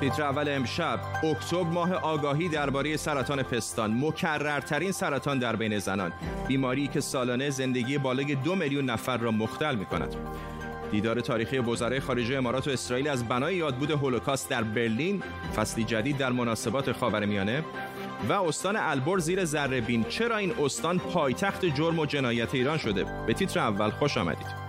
تیتر اول امشب اکتبر ماه آگاهی درباره سرطان پستان مکررترین سرطان در بین زنان. بیماری که سالانه زندگی بالای دو میلیون نفر را مختل می کند دیدار تاریخی وزرای خارجه امارات و اسرائیل از بنای یادبود هولوکاست در برلین فصلی جدید در مناسبات خاورمیانه و استان البر زیر ذره بین. چرا این استان پایتخت جرم و جنایت ایران شده؟ به تیتر اول خوش آمدید.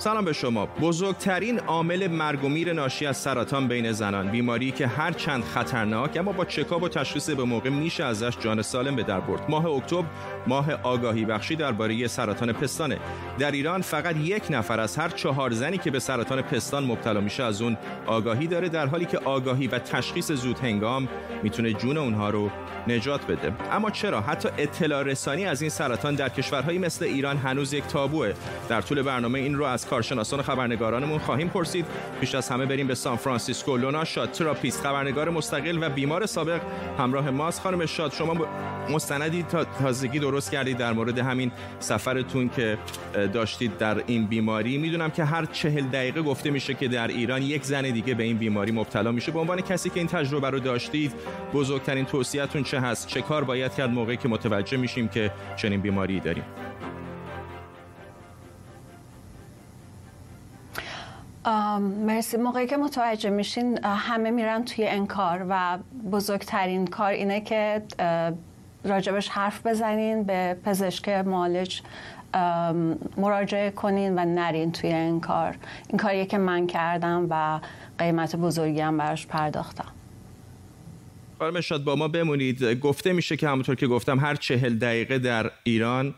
سلام به شما. بزرگترین عامل مرگ و میر ناشی از سرطان بین زنان. بیماری که هر چند خطرناک اما با چکاب و تشخیص به موقع میشه ازش جان سالم به در برد. ماه اکتبر ماه آگاهی بخشی درباره سرطان پستانه. در ایران فقط یک نفر از هر چهار زنی که به سرطان پستان مبتلا میشه از اون آگاهی داره در حالی که آگاهی و تشخیص زود هنگام می‌تونه جون اونها رو نجات بده. اما چرا؟ حتی اطلاع رسانی از این سرطان در کشورهایی مثل ایران هنوز یک تابوه. در طول برنامه این رو از کارشناسان و خبرنگارانمون خواهیم پرسید. پیش از همه بریم به سان فرانسیسکو. لونا شاد تراپیست خبرنگار مستقل و بیمار سابق. همراه ماست خانم شاد. شما مستندی به تازگی درست کردید در مورد همین سفرتون که داشتید در این بیماری. می‌دونم که هر چهل دقیقه گفته میشه که در ایران یک زن دیگه به این بیماری مبتلا میشه. به عنوان کسی که این تجربه رو داشتید بزرگترین توصیهتون چه هست؟ چه کار باید کرد؟ موقعی که متوجه میشیم که چنین بیماری داریم. مرسی. موقعی که متوجه میشین همه میرن توی انکار و بزرگترین کار اینه که راجبش حرف بزنین به پزشک معالج مراجعه کنین و نرین توی این کار این کاریه که من کردم و قیمت بزرگی هم براش پرداختم. خانم شاد با ما بمونید. گفته میشه که همونطور که گفتم هر چهل دقیقه در ایران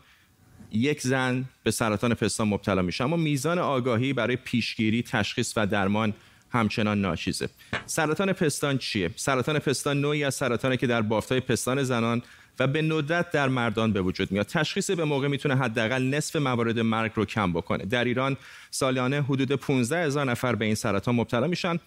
یک زن به سرطان پستان مبتلا میشه. اما میزان آگاهی برای پیشگیری تشخیص و درمان همچنان ناچیزه. سرطان پستان چیه؟ سرطان پستان نوعی از سرطانه که در بافتای پستان زنان و به ندرت در مردان به وجود میاد. تشخیص به موقع می‌تونه حداقل نصف موارد مرگ رو کم بکنه. در ایران سالانه حدود 15 هزار نفر به این سرطان مبتلا میشن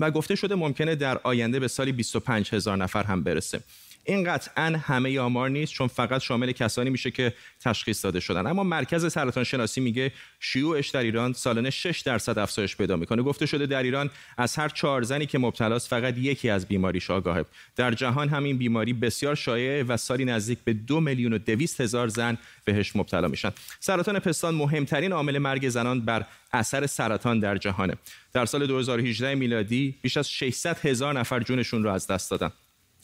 و گفته شده ممکنه در آینده به سالی 25 هزار نفر هم برسه. این قطعا همه آمار نیست چون فقط شامل کسانی میشه که تشخیص داده شدن. اما مرکز سرطان شناسی میگه شیوعش در ایران سالانه 6 درصد افزایش پیدا می‌کنه. گفته شده در ایران از هر چهار زنی که مبتلاست فقط یکی از بیماریش آگاهه در جهان همین بیماری بسیار شایع و سالی نزدیک به دو میلیون و دویست هزار زن بهش مبتلا میشن. سرطان پستان مهمترین عامل مرگ زنان بر اثر سرطان در جهانه. در سال 2018 میلادی بیش از 600 هزار نفر جونشون رو از دست دادن.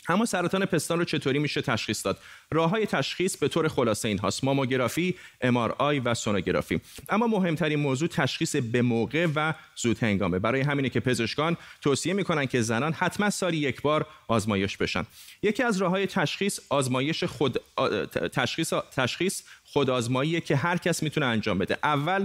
اما سرطان پستان رو چطوری میشه تشخیص داد؟ راه های تشخیص به طور خلاصه این هاست ماموگرافی آی و سونوگرافی. اما مهمترین موضوع تشخیص به موقع و زود هنگامه. برای همینه که پزشکان توصیه می‌کنن که زنان حتما سالی یک بار آزمایش بشن. یکی از راه های تشخیص آزمایش خود تشخیص تشخیص خودآزماییه که هر کس می‌تونه انجام بده. اول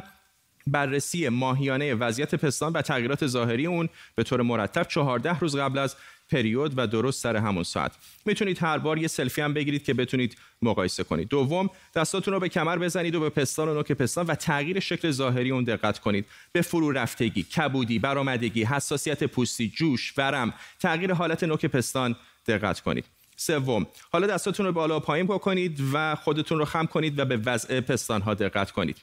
بررسی ماهیانه وضعیت پستان و تغییرات ظاهری اون به طور مرتب. 14 روز قبل از پریود و درست سر همون ساعت. می‌تونید هر بار یه سلفی هم بگیرید که بتونید مقایسه کنید. دوم دستاتون رو به کمر بزنید و به پستان و نوک پستان و تغییر شکل ظاهری اون دقت کنید. به فرو رفتگی کبودی برآمدگی حساسیت پوستی جوش ورم تغییر حالت نوک پستان دقت کنید. سوم حالا دستاتون رو بالا و پایین بکنید و خودتون رو خم کنید و به وضع پستان ها دقت کنید.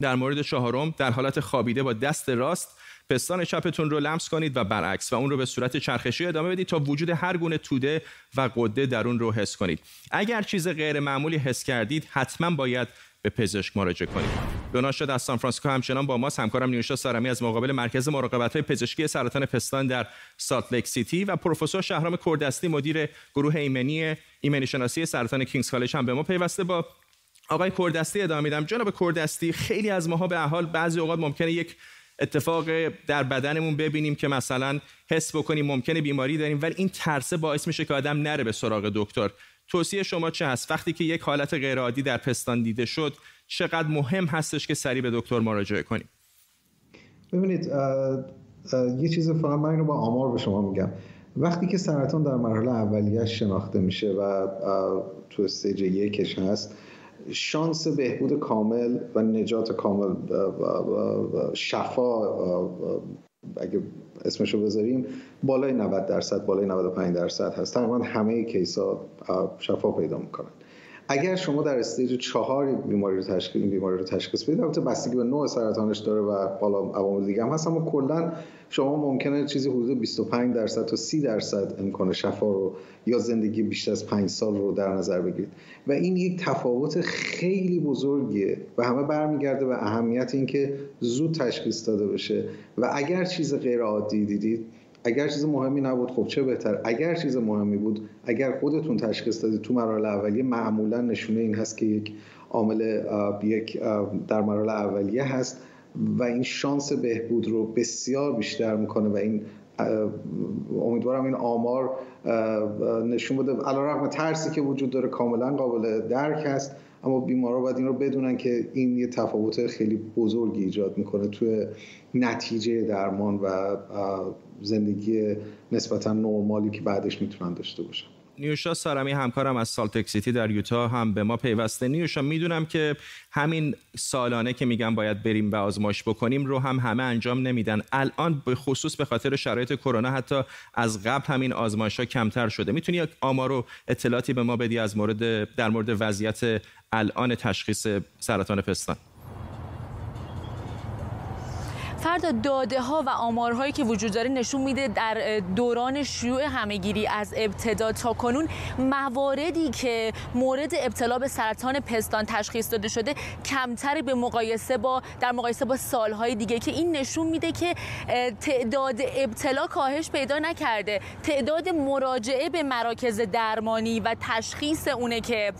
در مورد چهارم در حالت خوابیده با دست راست پستان چپتون رو لمس کنید و برعکس و اون رو به صورت چرخشی ادامه بدید تا وجود هر گونه توده و غده در اون رو حس کنید. اگر چیز غیر معمولی حس کردید حتما باید به پزشک مراجعه کنید. لونا شاد از سان فرانسیسکو همچنان با ما همکارم نیوشا سارمی از مقابل مرکز مراقبت های پزشکی سرطان پستان در سالت لیک سیتی و پروفسور شهرام کوردستی مدیر گروه ایمنی ایمنی شناسی سرطان King's College هم به ما پیوسته با آقای کوردستی ادامه میدم. جناب کوردستی خیلی از ماها به حال بعضی اوقات ممکنه یک اتفاق در بدنمون ببینیم که مثلا حس بکنیم ممکنه بیماری داریم ولی این ترسه باعث میشه که آدم نره به سراغ دکتر. توصیه شما چه هست؟ وقتی که یک حالت غیرعادی در پستان دیده شد چقدر مهم هستش که سریع به دکتر مراجعه کنیم؟ ببینید یه چیز فقط من رو با آمار به شما میگم. وقتی که سرطان در مرحله اولیش شناخته میشه و تو stage یکش هست شانس بهبود کامل و نجات کامل و شفا اگه اسمشو بذاریم بالای 90 درصد بالای 95 درصد هست. تقریبا همه case ها شفا پیدا می‌کنن. اگر شما در stage چهار بیماری رو تشخیص بیماری رو تشخیص بدید البته بستگی به نوع سرطانش داره و بالا عوامل دیگه هم هست اما کلا شما ممکنه چیزی حدود 25 درصد تا 30 درصد امکان شفا رو یا زندگی بیشتر از 5 سال رو در نظر بگیرید. و این یک تفاوت خیلی بزرگیه و همه برمیگرده به اهمیت اینکه زود تشخیص داده بشه. و اگر چیز غیر عادی دیدید اگر چیز مهمی نبود خب چه بهتر؟ اگر چیز مهمی بود اگر خودتون تشخیص دادید تو مراحل اولیه معمولا نشونه این هست که یک عامل یک در مراحل اولیه هست و این شانس بهبود رو بسیار بیشتر می‌کنه و این امیدوارم این آمار نشون بده. علیرغم ترسی که وجود داره کاملا قابل درک هست. اما بیمارا باید این رو بدونن که این یه تفاوت خیلی بزرگی ایجاد می‌کنه توی نتیجه درمان و زندگی نسبتا نرمالی که بعدش می‌تونن داشته باشن. نیوشا سارمی همکارم از سالتک سیتی در یوتا هم به ما پیوسته. نیوشا می‌دونم که همین سالانه که میگم باید بریم و آزمایش بکنیم رو هم همه انجام نمیدن. الان به خصوص به خاطر شرایط کرونا حتی از قبل همین آزمایش ها کمتر شده. می‌تونی آمار و اطلاعاتی به ما بدی از مورد در مورد وضعیت الان تشخیص سرطان پستان فرد داده ها و آمارهایی که وجود داره نشون میده در دوران شیوع همهگیری از ابتدا تا کنون مواردی که مورد ابتلا به سرطان پستان تشخیص داده شده کمتری به مقایسه با در مقایسه با سالهای دیگه که این نشون میده که تعداد ابتلا کاهش پیدا نکرده. تعداد مراجعه به مراکز درمانی و تشخیص اونه که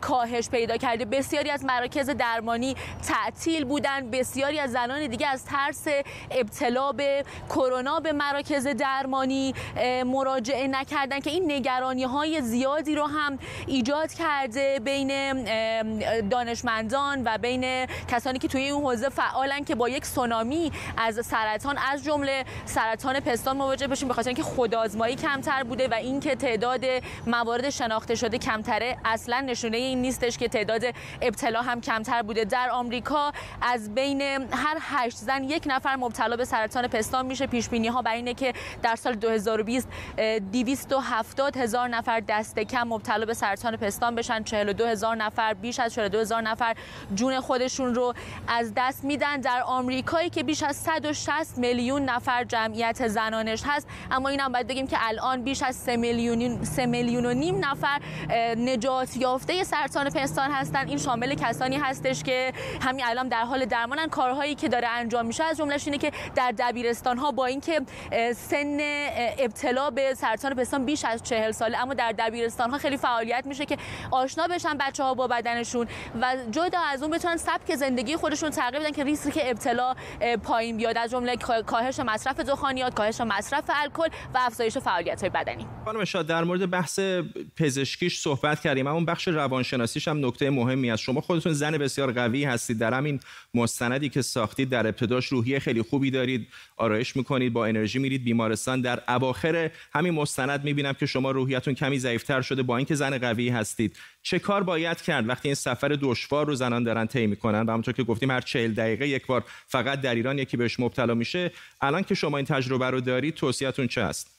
کاهش پیدا کرده. بسیاری از مراکز درمانی تعطیل بودن بسیاری از زنان دیگه از ترس ابتلا به کرونا به مراکز درمانی مراجعه نکردن که این نگرانی های زیادی رو هم ایجاد کرده بین دانشمندان و بین کسانی که توی این حوزه فعالن که با یک سونامی از سرطان از جمله سرطان پستان مواجه بشیم به خاطر اینکه خودآزمایی کمتر بوده و اینکه تعداد موارد شناخته شده کمتره. اصلا نشونه این نیستش که تعداد ابتلا هم کمتر بوده. در آمریکا از بین هر هشت زن یک نفر مبتلا به سرطان پستان میشه. پیش بینی ها بر اینه که در سال 2020 270 هزار نفر دست کم مبتلا به سرطان پستان بشن. 42 هزار نفر بیش از 42 هزار نفر جون خودشون رو از دست میدن. در آمریکایی که بیش از 160 میلیون نفر جمعیت زنانش هست. اما اینم باید بگیم که الان بیش از 3 میلیون 3 میلیون و نیم نفر نجات یافته سرطان پستان هستن. این شامل کسانی هستش که همین الان در حال درمانن. کارهایی که داره انجام میشه از جملهش اینه که در دبیرستان ها با اینکه سن ابتلا به سرطان پستان بیش از چهل ساله اما در دبیرستان ها خیلی فعالیت میشه که آشنا بشن بچه ها با بدنشون و جدا از اون بتونن سبک زندگی خودشون تغییر بدن که ریسک ابتلا پایین بیاد. از جمله کاهش مصرف دخانیات کاهش مصرف الکل و افزایش فعالیت های بدنی. خانم شاد در مورد بحث پزشکیش صحبت کردیم اما بخش روانشناسیش هم نکته مهمی است. شما خودتون زن بسیار قوی هستید. در همین مستندی که ساختید در ابتداش روحیه خیلی خوبی دارید آرایش می‌کنید با انرژی میرید بیمارستان. در اواخر همین مستند می‌بینم که شما روحیتون کمی ضعیفتر شده با اینکه زن قوی هستید. چه کار باید کرد وقتی این سفر دشوار رو زنان دارن طی می‌کنن؟ و همونطور که گفتیم هر چهل دقیقه یک بار فقط در ایران یکی بهش مبتلا میشه. الان که شما این تجربه رو دارید توصیهتون چه است؟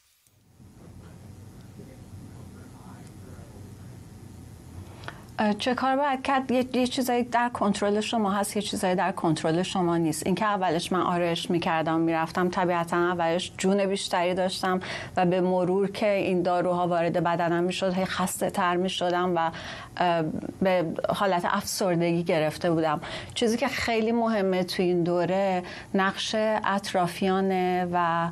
چه کار باید کرد؟ یه, چیزایی در کنترل شما هست یه چیزایی در کنترل شما نیست. اینکه اولش من آرایش می‌کردم می‌رفتم. طبیعتا اولش جون بیشتری داشتم و به مرور که این داروها وارد بدنم می‌شد هی خسته تر می‌شدم و به حالت افسردگی گرفته بودم. چیزی که خیلی مهمه تو این دوره نقش اطرافیانه و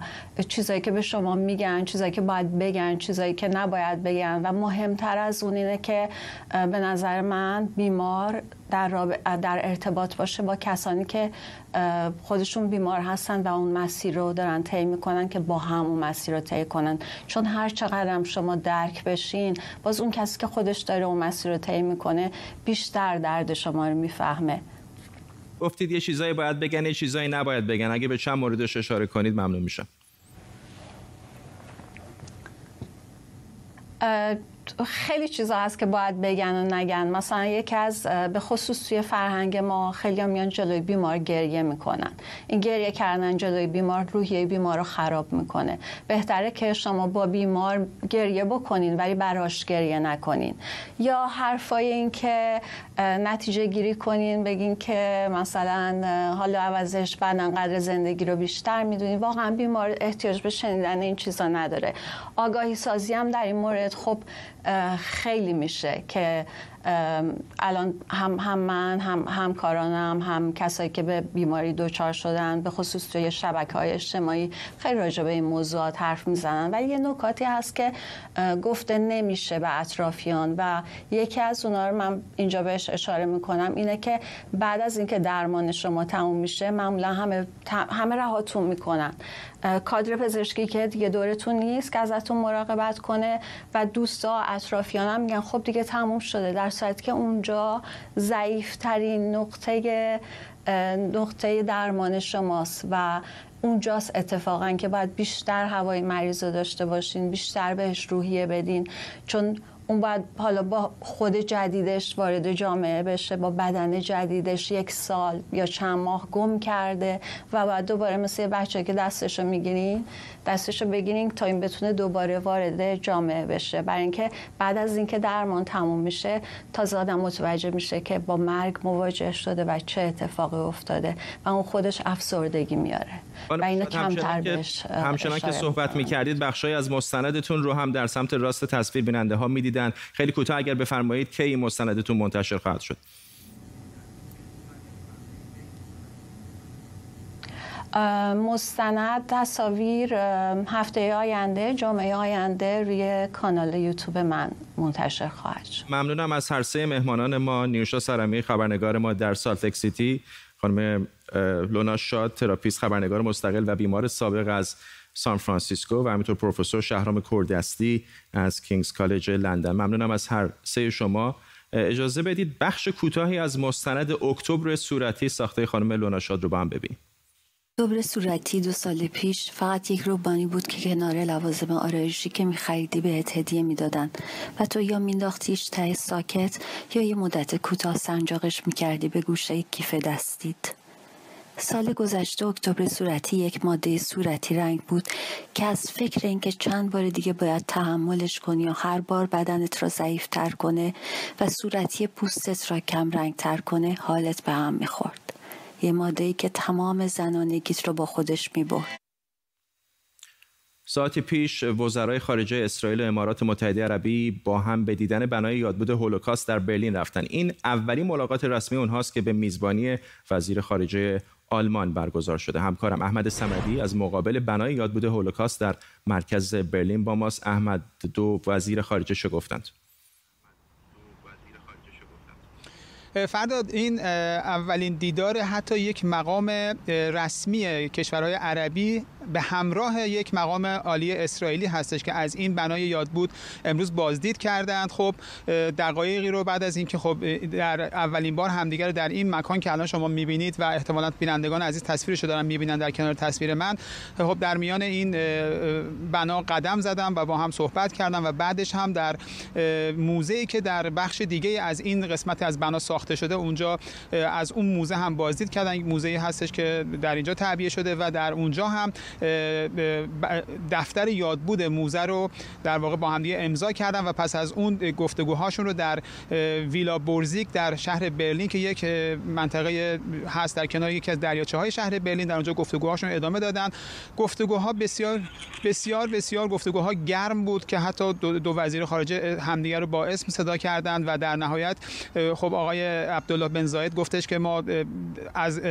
چیزایی که به شما میگن چیزایی که باید بگن چیزایی که نباید بگن. و مهمتر از اون اینه که به نظر من بیمار در, در ارتباط باشه با کسانی که خودشون بیمار هستن و اون مسیر رو دارن طی می‌کنن که با هم اون مسیر رو طی کنن. چون هر چقدر شما درک بشین باز اون کسی که خودش داره اون مسیر رو طی می‌کنه بیشتر درد شما رو می‌فهمه. گفتید یه چیزایی باید بگن یه چیزایی نباید بگن. اگه به چند موردش اشاره کنید ممنون میشم. خیلی چیزا هست که باید بگن و نگن. مثلا یکی از به خصوص توی فرهنگ ما خیلی میان جلوی بیمار گریه می‌کنن. این گریه کردن جلوی بیمار روحیه بیمار رو خراب می‌کنه. بهتره که شما با بیمار گریه بکنین ولی براش گریه نکنین. یا حرفای این که نتیجه گیری کنین بگین که مثلا حالا عوضش بعد قدر زندگی رو بیشتر می‌دونین. واقعا بیمار احتیاج به شنیدن این چیزا نداره. آگاهی سازی هم در این مورد خب خیلی میشه که الان هم, هم من هم همکارانم هم کسایی که به بیماری دچار شدن به خصوص توی شبکه های اجتماعی خیلی راجع به این موضوعات حرف می‌زنن. ولی یه نکاتی هست که گفته نمیشه به اطرافیان و یکی از اونا رو من اینجا بهش اشاره می‌کنم اینه که بعد از اینکه درمان شما تموم میشه معمولا همه همه رهاتون می‌کنن. کادر پزشکی که دیگه دورتون نیست که ازتون مراقبت کنه و دوستا اطرافیان هم میگن خب دیگه تموم شده در صورتی که اونجا ضعیفترین نقطه نقطه درمان شماست و اونجاست اتفاقا که باید بیشتر هوای مریض رو داشته باشین بیشتر بهش روحیه بدین. چون اون باید حالا با خود جدیدش وارد جامعه بشه با بدن جدیدش یک سال یا چند ماه گم کرده و بعد دوباره مثل بچه که دستشو می‌گیرین دستشو بگیرین تا این بتونه دوباره وارد جامعه بشه. برای اینکه بعد از اینکه درمان تموم میشه تازه آدم متوجه میشه که با مرگ مواجه شده و چه اتفاقی افتاده و اون خودش افسردگی میاره. و اینو کمتر بهش همچنان که صحبت می‌کردید بخشای از مستندتون رو هم در سمت راست تصویر بیننده ها می‌دیدن. خیلی کوتاه اگر بفرمایید کی این مستندتون منتشر خواهد شد. مستند تصاویر هفته آینده جمعه آینده روی کانال یوتیوب من منتشر خواهد شد. ممنونم از هر سه مهمانان ما نیوشا سرمی خبرنگار ما در سالتک سیتی خانم لونا شاد تراپیست خبرنگار مستقل و بیمار سابق از سان فرانسیسکو و همینطور پروفسور شهرام کردستی از کینگز کالج لندن. ممنونم از هر سه شما. اجازه بدید بخش کوتاهی از مستند اکتبر صورتی ساخته خانم لونا شاد رو با هم ببینیم. اکتبر صورتی دو سال پیش فقط یک روبانی بود که کنار لوازم آرایشی که میخریدی بهت هدیه می‌دادن. و تو یا مینداختیش ته ساکت یا یه مدت کوتاه سنجاقش می‌کردی به گوشه کیف دستید سال گذشته اکتبر صورتی یک ماده صورتی رنگ بود که از فکر اینکه چند بار دیگه باید تحملش کنی و هر بار بدنت را ضعیف تر کنه و صورتی پوستت را کم رنگ تر کنه حالت به هم می‌خورد. یه ماده ای که تمام زنانگیت رو با خودش می‌برد. ساعتی پیش وزرای خارجه اسرائیل و امارات متحده عربی با هم به دیدن بنای یادبود هولوکاست در برلین رفتن. این اولین ملاقات رسمی اونهاست که به میزبانی وزیر خارجه آلمان برگزار شده. همکارم احمد سمدی از مقابل بنای یادبود هولوکاست در مرکز برلین با ماست. احمد دو وزیر خارجه شو گفتند. فرداد این اولین دیدار حتی یک مقام رسمی کشورهای عربی به همراه یک مقام عالی اسرائیلی هستش که از این بنای یاد بود امروز بازدید کردند. خب دقایقی رو بعد از اینکه خب در اولین بار همدیگر در این مکان که الان شما می‌بینید و احتمالا بینندگان عزیز تصویرش رو دارن می‌بینن در کنار تصویر من خب در میان این بنا قدم زدم و با هم صحبت کردم و بعدش هم در موزه که در بخش دیگه از این قسمت از بنا ساخته شده اونجا از اون موزه هم بازدید کردن. موزه هستش که در اینجا تعبیه شده و در اونجا هم دفتر یادبود موزه رو در واقع با همدیگه امضا کردن و پس از اون گفتگوهاشون رو در ویلا بورزیک در شهر برلین که یک منطقه هست در کنار یکی از دریاچه های شهر برلین در اونجا گفتگوهاشون ادامه دادن. گفتگوها بسیار بسیار بسیار گفتگوها گرم بود که حتی دو, وزیر خارجه همدیگه رو با اسم صدا کردند و در نهایت خب آقای عبدالله بن زاید گفتش که ما از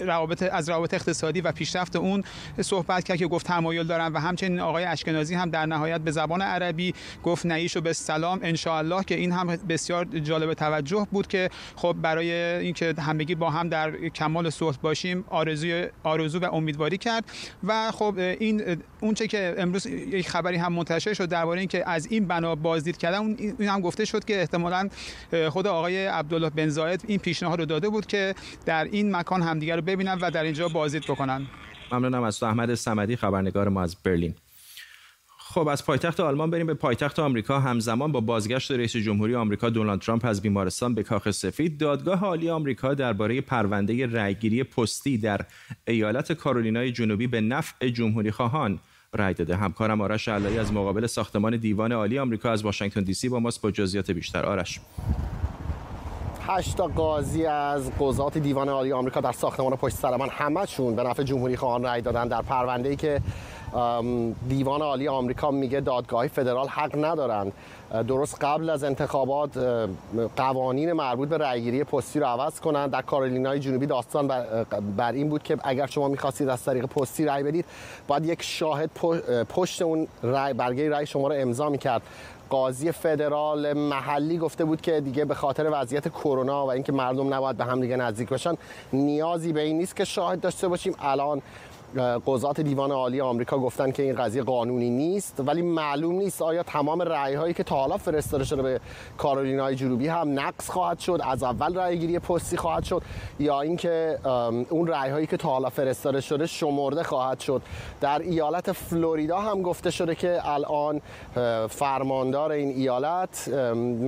روابط از روابط اقتصادی و پیشرفت اون صحبت کرد که گفت تمایل دارن و همچنین آقای اشکنازی هم در نهایت به زبان عربی گفت نعیش و به سلام ان که این هم بسیار جالب توجه بود که خب برای اینکه همگی با هم در کمال صلح باشیم آرزوی آرزو و امیدواری کرد و خب این اونچه که امروز یک خبری هم منتشر شد درباره اینکه از این بنا بازدید کردن اون هم گفته شد که احتمالاً خود آقای عبدالله بن زاید این پیشنهاد رو داده بود که در این مکان همدیگر رو ببینن و در اینجا بازدید بکنن. ممنونم از تو احمد سمدی خبرنگار ما از برلین. خب از پایتخت آلمان بریم به پایتخت آمریکا. همزمان با بازگشت رئیس جمهوری آمریکا دونالد ترامپ از بیمارستان به کاخ سفید دادگاه عالی آمریکا درباره پرونده رأیگیری پستی در ایالت کارولینای جنوبی به نفع جمهوری خواهان رأی داده. همکارم آرش علایی از مقابل ساختمان دیوان عالی آمریکا از واشنگتن دی سی با ماست با جزئیات بیشتر. آرش. هشت قاضی از قضات دیوان عالی آمریکا در ساختمان پشت سر من همشون به نفع جمهوری خواهان رأی دادن در پرونده ای که دیوان عالی آمریکا میگه دادگاه فدرال حق ندارن. درست قبل از انتخابات قوانین مربوط به رأیگیری پستی رو عوض کنن. در کارولینای جنوبی داستان بر این بود که اگر شما می‌خواستید از طریق پستی رأی بدید باید یک شاهد پشت اون رأی برگه رأی شما رو امضا می‌کرد. قاضی فدرال محلی گفته بود که دیگه به خاطر وضعیت کرونا و اینکه مردم نباید به هم دیگه نزدیک باشن نیازی به این نیست که شاهد داشته باشیم. الان قضات دیوان عالی آمریکا گفتن که این قضیه قانونی نیست ولی معلوم نیست آیا تمام رأی هایی که تا حالا فرستاده شده به کارولینای جنوبی هم نقص خواهد شد از اول رأی گیری پستی خواهد شد یا اینکه اون رأی هایی که تا حالا فرستاده شده شمرده خواهد شد. در ایالت فلوریدا هم گفته شده که الان فرماندار این ایالت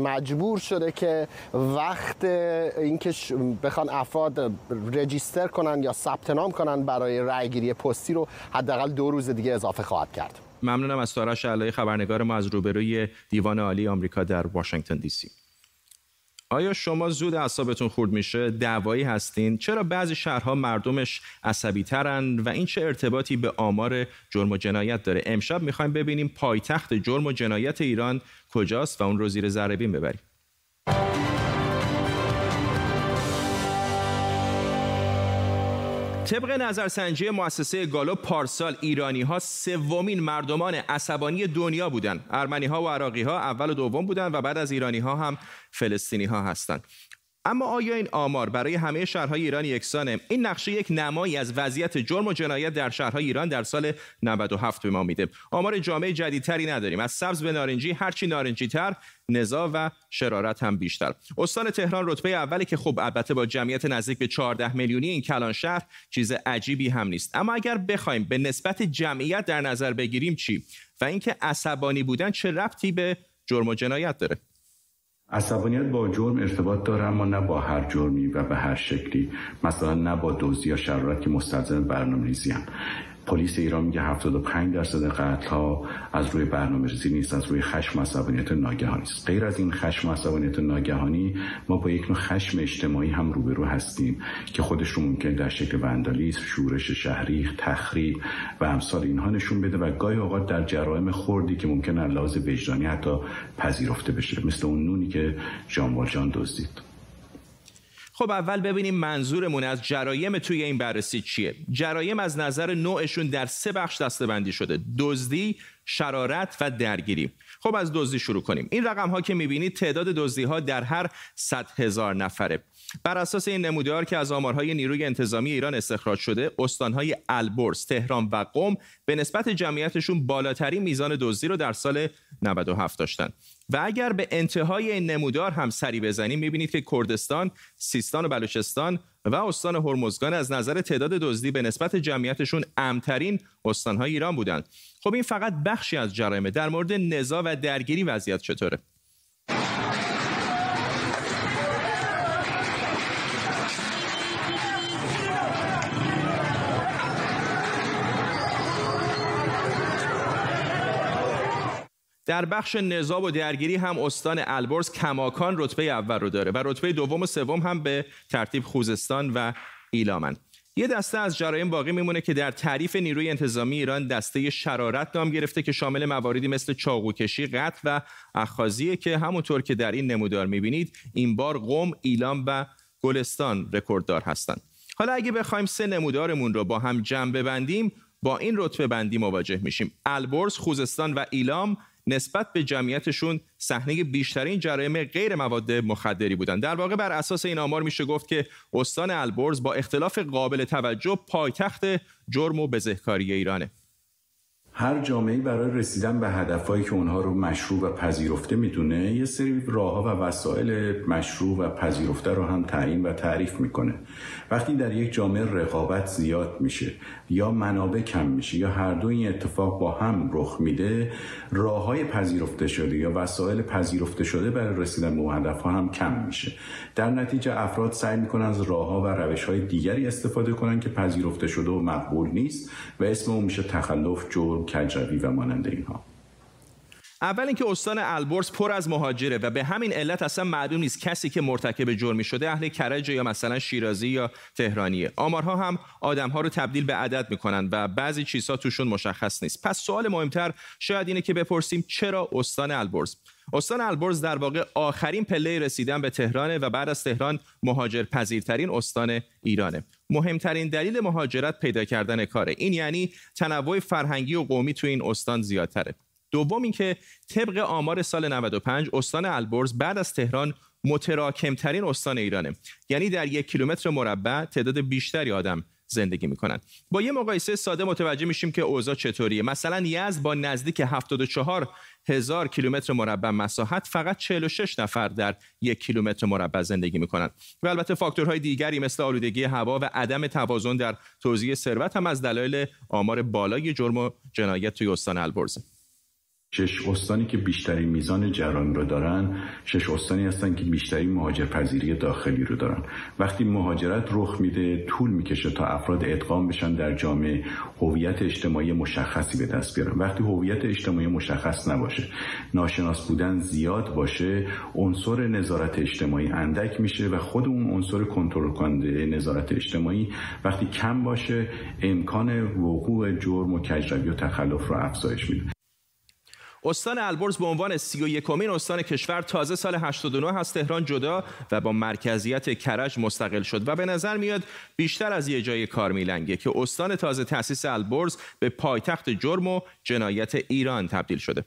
مجبور شده که وقت اینکه بخوان افراد رجیستر کنن یا ثبت نام کنن برای رأی گیری پستی رو حداقل دو روز دیگه اضافه خواهد کرد. ممنونم از تارش علای خبرنگار ما از روبروی دیوان عالی آمریکا در واشنگتن دی سی. آیا شما زود اعصابتون خورد میشه؟ دعوایی هستین؟ چرا بعضی شهرها مردمش عصبی ترن و این چه ارتباطی به آمار جرم و جنایت داره؟ امشب می‌خوایم ببینیم پایتخت جرم و جنایت ایران کجاست و اون رو زیر ذره ببریم. طبق نظرسنجی مؤسسه گالو پارسال ایرانی ها سومین مردمان عصبانی دنیا بودند. ارمنی ها و عراقی ها اول و دوم بودند و بعد از ایرانی ها هم فلسطینی ها هستند. اما آیا این آمار برای همه شهرهای ایران یکسانه؟ این نقشه یک نمایی از وضعیت جرم و جنایت در شهرهای ایران در سال 97 به ما میده. آمار جامعه جدیدتری نداریم. از سبز به نارنجی هرچی نارنجی تر نزا و شرارت هم بیشتر. استان تهران رتبه اولی که خب البته با جمعیت نزدیک به 14 میلیونی این کلان شهر چیز عجیبی هم نیست. اما اگر بخوایم به نسبت جمعیت در نظر بگیریم چی؟ و اینکه عصبانی بودن چه ربطی به جرم و جنایت داره؟ عصبانیت با جرم ارتباط داره اما نه با هر جرمی و به هر شکلی. مثلا نه با دزدی یا شرارت که مستلزم برنامه‌ریزی پلیس ایران میگه 75 درصد قتل ها از روی برنامه ریزی نیست از روی خشم عصبانیت ناگهانی است. غیر از این خشم عصبانیت ناگهانی ما با یک نوع خشم اجتماعی هم روبرو هستیم که خودش رو ممکن در شکل وندالیسم شورش شهری تخریب و امثال اینها نشون بده و گاهی اوقات در جرائم خوردی که ممکن از لحاظ وجدانی حتی پذیرفته بشه. مثل اون نونی که جان والجان دزدید. خب اول ببینیم منظورمون از جرایم توی این بررسی چیه. جرایم از نظر نوعشون در سه بخش دستبندی شده. دزدی شرارت و درگیری. خب از دزدی شروع کنیم. این رقم ها که می‌بینید تعداد دزدی ها در هر 100 هزار نفره. بر اساس این نمودار که از آمارهای نیروی انتظامی ایران استخراج شده استانهای البرز، تهران و قم به نسبت جمعیتشون بالاترین میزان دزدی رو در سال 97 داشتن. و اگر به انتهای این نمودار هم سری بزنیم می‌بینید که کردستان، سیستان و بلوچستان و استان هرمزگان از نظر تعداد دزدی به نسبت جمعیتشون امترین استانهای ایران بودند. خب این فقط بخشی از جرائمه. در مورد نزا و درگیری وضعیت چطوره؟ در بخش نظام و درگیری هم استان البرز کماکان رتبه اول رو داره و رتبه دوم و سوم هم به ترتیب خوزستان و ایلامن یه دسته از جرایم باقی میمونه که در تعریف نیروی انتظامی ایران دسته شرارت نام گرفته که شامل مواردی مثل چاقوکشی، قتل و اخاذیه که همونطور که در این نمودار می‌بینید این بار قم، ایلام و گلستان رکورددار هستند. حالا اگه بخوایم سه نمودارمون رو با هم جمع ببندیم با این رتبه بندی مواجه میشیم. البرز، خوزستان و ایلام نسبت به جمعیتشون صحنه بیشترین جرایم غیر مواد مخدری بودند در واقع بر اساس این آمار میشه گفت که استان البرز با اختلاف قابل توجه پایتخت جرم و بزهکاری ایرانه. هر جامعه برای رسیدن به هدفهایی که اونها رو مشروع و پذیرفته می‌دونه یه سری راهها و وسایل مشروع و پذیرفته رو هم تعیین و تعریف می‌کنه. وقتی در یک جامعه رقابت زیاد میشه یا منابع کم میشه یا هر دو این اتفاق با هم رخ میده راه های پذیرفته شده یا وسایل پذیرفته شده برای رسیدن به هدف ها هم کم میشه. در نتیجه افراد سعی می‌کنن از راه ها و روش های دیگری استفاده کنن که پذیرفته شده و مقبول نیست و اسم اون میشه تخلف جرم کجروی و مانند اینها. اول اینکه استان البرز پر از مهاجره و به همین علت اصلا معلوم نیست کسی که مرتکب جرمی شده اهل کرج یا مثلا شیرازی یا تهرانیه. آمارها هم آدمها رو تبدیل به عدد می‌کنن و بعضی چیزها توشون مشخص نیست. پس سوال مهمتر شاید اینه که بپرسیم چرا استان البرز؟ استان البرز در واقع آخرین پله رسیدن به تهرانه و بعد از تهران مهاجر پذیرترین استان ایرانه. مهمترین دلیل مهاجرت پیدا کردن کاره. این یعنی تنوع فرهنگی و قومی تو این استان زیادتره. دوم اینکه طبق آمار سال 95 استان البرز بعد از تهران متراکمترین استان ایرانه. یعنی در یک کیلومتر مربع تعداد بیشتری آدم زندگی می‌کنن. با یه مقایسه ساده متوجه میشیم که اوضاع چطوریه. مثلا یزد با نزدیک 74 هزار کیلومتر مربع مساحت فقط 46 نفر در یک کیلومتر مربع زندگی می‌کنند و البته فاکتورهای دیگری مثل آلودگی هوا و عدم توازن در توزیع ثروت هم از دلایل آمار بالای جرم و جنایت توی استان البرزه شش استانی که بیشترین میزان جرائم رو دارن شش استانی هستن که بیشترین مهاجر پذیری داخلی رو دارن. وقتی مهاجرت رخ میده طول می‌کشه تا افراد ادغام بشن در جامعه هویت اجتماعی مشخصی به دست بیارن. وقتی هویت اجتماعی مشخص نباشه ناشناس بودن زیاد باشه عنصر نظارت اجتماعی اندک میشه و خود اون عنصر کنترل کننده نظارت اجتماعی وقتی کم باشه امکان وقوع جرم و کجروی و تخلف رو افزایش میده. استان البرز به عنوان سی و یکمین استان کشور تازه سال 89 از تهران جدا و با مرکزیت کرج مستقل شد و به نظر میاد بیشتر از یه جای کار میلنگه که استان تازه تأسیس البرز به پایتخت جرم و جنایت ایران تبدیل شده.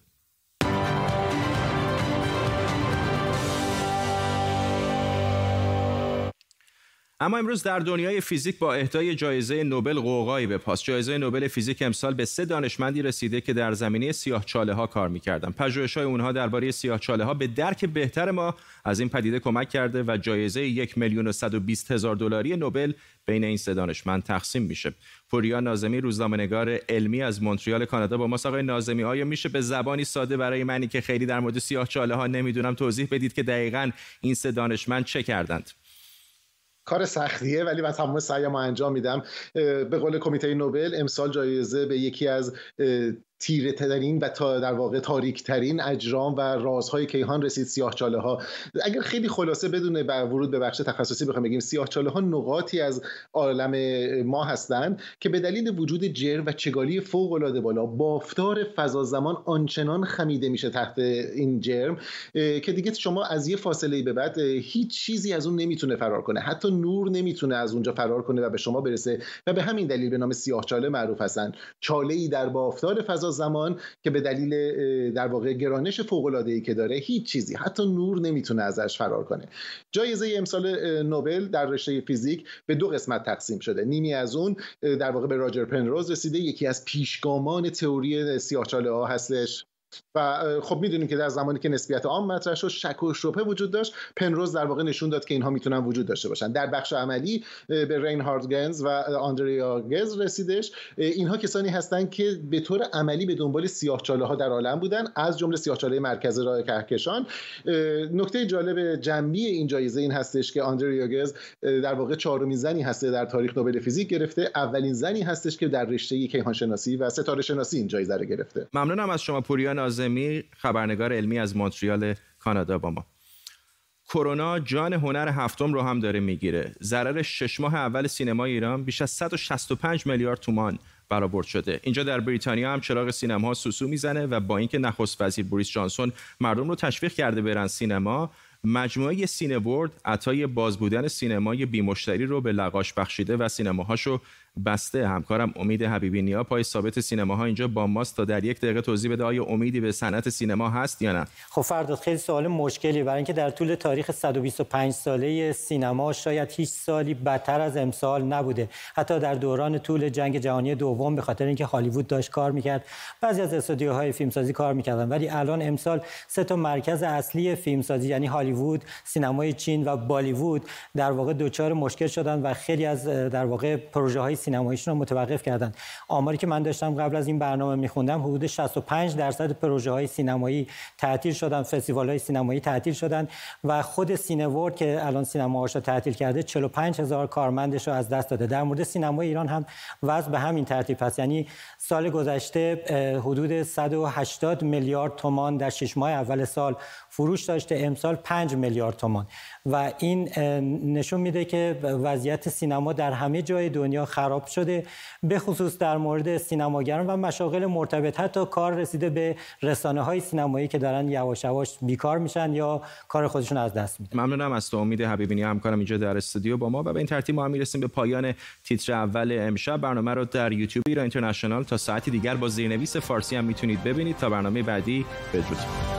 اما امروز در دنیای فیزیک با اهدای جایزه نوبل قوقایی به پاس. جایزه نوبل فیزیک امسال به سه دانشمندی رسیده که در زمینه چاله ها کار می‌کردن. پژوهش‌های اونها درباره چاله ها به درک بهتر ما از این پدیده کمک کرده و جایزه یک میلیون و هزار دلاری نوبل بین این سه دانشمند تقسیم میشه. پوریا نازمی روزنامه‌نگار علمی از مونتریال کانادا با ما. آقای نازمی آیا میشه به زبانی ساده برای منی که خیلی در مورد چاله ها نمی‌دونم توضیح بدید که دقیقا این سه دانشمند چه کردند؟ کار سختیه ولی من تمام سعیم انجام میدم. به قول کمیته نوبل امسال جایزه به یکی از تیره ترین و تا در واقع تاریک ترین اجرام و رازهای کیهان رسید سیاه چاله ها اگر خیلی خلاصه بدون ورود به بخش تخصصی بخوام بگیم سیاه چاله ها نقاطی از عالم ما هستند که به دلیل وجود جر و چگالی فوق العاده بالا بافتار فضا زمان آنچنان خمیده میشه تحت این جرم که دیگه شما از یه فاصله به بعد هیچ چیزی از اون نمی‌تونه فرار کنه. حتی نور نمی‌تونه از اونجا فرار کنه و به شما برسه و به همین دلیل به نام سیاه چاله معروف هستن چاله ای در بافتار فضا زمان که به دلیل در واقع گرانش فوق العاده ای که داره هیچ چیزی حتی نور نمی‌تونه ازش فرار کنه. جایزه امسال نوبل در رشته فیزیک به دو قسمت تقسیم شده. نیمی از اون در واقع به راجر پنروز رسیده. یکی از پیشگامان تئوری سیاهچاله ها هستش. و خب می‌دونیم که در زمانی که نسبیت عام مطرح شد شک و شبهه وجود داشت. پنروز در واقع نشون داد که اینها می‌تونن وجود داشته باشن. در بخش عملی به رینهارد گنز و آندریا گز رسیدش. اینها کسانی هستند که به طور عملی به دنبال سیاهچاله ها در عالم بودن از جمله سیاهچاله مرکز راه کهکشان. نکته جالب جنبی این جایزه این هستش که آندریا گز در واقع چهارمین زنی هسته در تاریخ نوبل فیزیک گرفته. اولین زنی هستش که در رشته کیهان شناسی و ستاره شناسی این جایزه رو گرفته. ممنونم از شما پوریا. نازمی خبرنگار علمی از مونتریال کانادا با ما. کرونا جان هنر هفتم رو هم داره می‌گیره. ضرر شش ماه اول سینما ایران بیش از 165 میلیارد تومان برآورد شده. اینجا در بریتانیا هم چراغ سینما سوسو می‌زنه و با اینکه نخست وزیر بوریس جانسون مردم رو تشویق کرده برن سینما مجموعه Cineworld عطای باز بودن سینمای بیمشتری رو به لقاش بخشیده و سینماهاشو بسته. همکارم امید حبیبی نیا پای ثابت سینماها اینجا با ماست تا در یک دقیقه توضیح بده آیا امیدی به صنعت سینما هست یا نه. خب فرداد خیلی سوال مشکلی. برای اینکه در طول تاریخ 125 ساله سینما شاید هیچ سالی بدتر از امسال نبوده. حتی در دوران طول جنگ جهانی دوم به خاطر اینکه هالیوود داشت کار می‌کرد. بعضی از استودیوهای فیلمسازی کار می‌کردن. ولی الان امسال سه تا مرکز اصلی فیلمسازی یعنی هالیوود سینمای چین و بالیوود در واقع دچار مشکل شدن و خیلی از در واقع پروژه های سینماییشون رو متوقف کردن. آماری که من داشتم قبل از این برنامه میخوندم حدود 65 درصد پروژه های سینمایی تعطیل شدن فستیوال های سینمایی تعطیل شدن و خود Cineworld که الان سینماهاش رو تعطیل کرده 45 هزار کارمندش رو از دست داده. در مورد سینمای ایران هم وضع به همین ترتیب است یعنی سال گذشته حدود 180 میلیارد تومان در شش ماه اول سال فروش داشته امسال 5 میلیارد تومان. و این نشون میده که وضعیت سینما در همه جای دنیا خراب شده به خصوص در مورد سینماگران و مشاغل مرتبط. حتی کار رسیده به رسانه های سینمایی که دارن یواش یواش بیکار میشن یا کار خودشون از دست میدن. ممنونم از تو امید حبیبی. همکارم اینجا در استودیو با ما و به این ترتیب ما می‌رسیم به پایان تیتر اول امشب. برنامه رو در یوتیوب ایران اینترنشنال تا ساعتی دیگر با زیرنویس فارسی هم می‌تونید ببینید. تا برنامه بعدی بدرود.